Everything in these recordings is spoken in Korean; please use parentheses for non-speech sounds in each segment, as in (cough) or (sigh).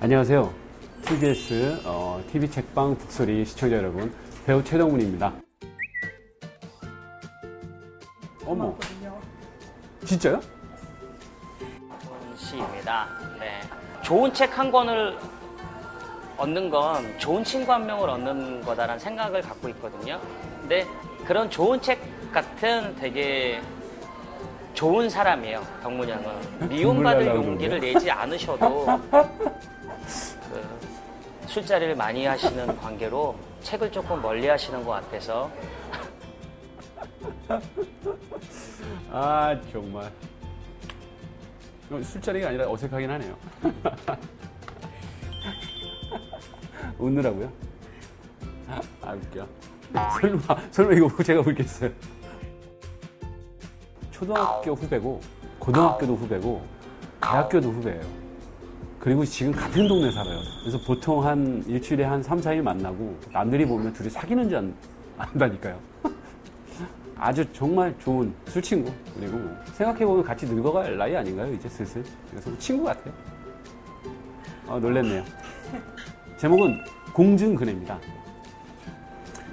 안녕하세요. TBS 어, TV 책방 북소리 시청자 여러분, 배우 최동훈입니다. 어머, 진짜요? 시입니다. 네. 좋은 책 한 권을 얻는 건 좋은 친구 한 명을 얻는 거다라는 생각을 갖고 있거든요. 근데 그런 좋은 책 같은 되게 좋은 사람이에요. 덕문 양은 미움받을 (laughs) 나려고 용기를 내지 않으셔도 그 술자리를 많이 하시는 관계로 책을 조금 멀리 하시는 것 같아서 (laughs) 아 정말 술자리가 아니라 어색하긴 하네요. (laughs) 웃느라고요? 아 웃겨. 설마 설마 이거 제가 울겠어요? 초등학교 후배고 고등학교도 후배고 대학교도 후배예요. 그리고 지금 같은 동네 살아요. 그래서 보통 한 일주일에 한 3, 4일 만나고 남들이 보면 둘이 사귀는 줄 안- 안다니까요. (laughs) 아주 정말 좋은 술 친구. 그리고 생각해보면 같이 늙어갈 나이 아닌가요? 이제 슬슬. 그래서 친구 같아요. 어, 놀랬네요. 제목은 공증근해입니다.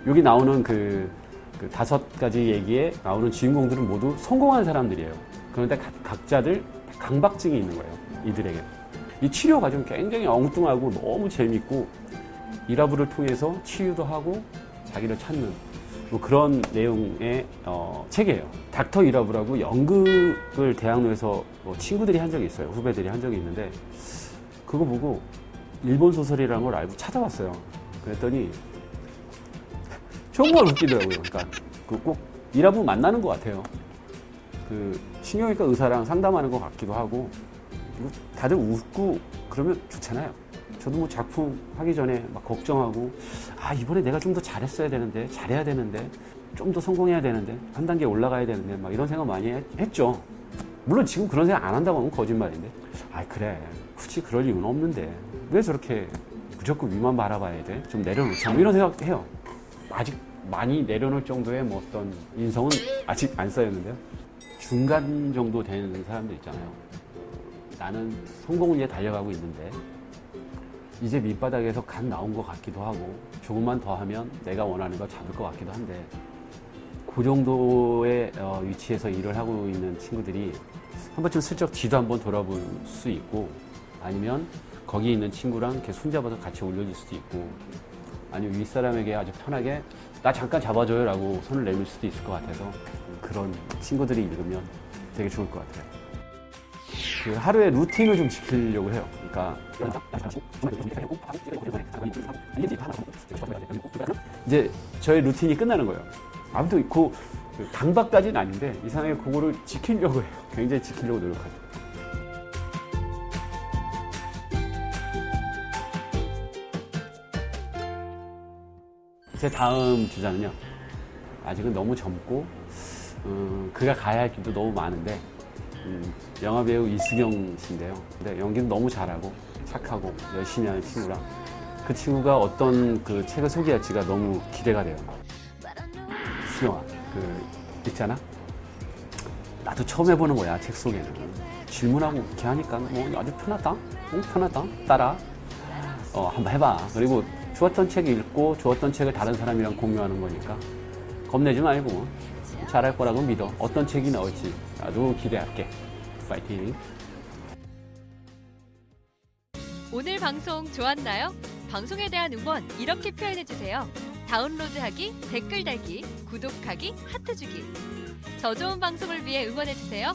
여기 나오는 그, 그 다섯 가지 얘기에 나오는 주인공들은 모두 성공한 사람들이에요. 그런데 각- 각자들 강박증이 있는 거예요. 이들에게 이 치료 과정 굉장히 엉뚱하고 너무 재밌고 이라브를 통해서 치유도 하고 자기를 찾는 뭐 그런 내용의 어, 책이에요. 닥터 이라브라고 연극을 대학로에서 뭐 친구들이 한 적이 있어요. 후배들이 한 적이 있는데 그거 보고 일본 소설이라는 걸 알고 찾아봤어요. 그랬더니 정말 웃기더라고요. 그러니까 그 꼭 이라브 만나는 것 같아요. 그 신경외과 의사랑 상담하는 것 같기도 하고 다들 웃고 그러면 좋잖아요. 저도 뭐 작품 하기 전에 막 걱정하고 아 이번에 내가 좀 더 잘했어야 되는데 잘해야 되는데 좀 더 성공해야 되는데 한 단계 올라가야 되는데 막 이런 생각 많이 했- 했죠. 물론 지금 그런 생각 안 한다고 하면 거짓말인데 아 그래 굳이 그럴 이유는 없는데 왜 저렇게 무조건 위만 바라봐야 돼? 좀 내려놓자 뭐 이런 생각 해요. 아직 많이 내려놓을 정도의 뭐 어떤 인성은 아직 안 쌓였는데요. 중간 정도 되는 사람들 있잖아요. 나는 성공을 위해 달려가고 있는데 이제 밑바닥에서 갓 나온 것 같기도 하고 조금만 더 하면 내가 원하는 거 잡을 것 같기도 한데 그 정도의 어, 위치에서 일을 하고 있는 친구들이 한 번쯤 슬쩍 뒤도 한번 돌아볼 수 있고 아니면 거기 있는 친구랑 이렇게 손잡아서 같이 올려줄 수도 있고 아니면 윗사람에게 아주 편하게 나 잠깐 잡아줘요 라고 손을 내밀 수도 있을 것 같아서 그런 친구들이 읽으면 되게 좋을 것 같아요. 그 하루의 루틴을 좀 지키려고 해요. 그러니까 이제 저의 루틴이 끝나는 거예요. 아무튼 그, 그 강박까지는 아닌데 이상하게 그거를 지키려고 해요. 굉장히 지키려고 노력하죠. 제 다음 주자는요. 아직은 너무 젊고 음, 그가 가야 할 길도 너무 많은데 음, 영화배우 이수경 씨인데요. 근데 연기도 너무 잘하고 착하고 열심히 하는 친구라 그 친구가 어떤 그 책을 소개할지가 너무 기대가 돼요. 수경아, 그 있잖아. 나도 처음 해보는 거야 책 소개는. 질문하고 이렇게 하니까 뭐 아주 편하다, 응, 편하다, 따라. 어, 한번 해봐. 그리고 좋았던 책 읽고 좋았던 책을 다른 사람이랑 공유하는 거니까 겁내지 말고 잘할 거라고 믿어. 어떤 책이 나올지 나도 기대할게. 파이팅. 오늘 방송 좋았나요? 방송에 대한 응원 이렇게 표현해 주세요. 다운로드하기, 댓글 달기, 구독하기, 하트 주기. 더 좋은 방송을 위해 응원해 주세요.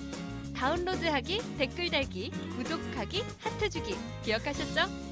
다운로드하기, 댓글 달기, 구독하기, 하트 주기. 기억하셨죠?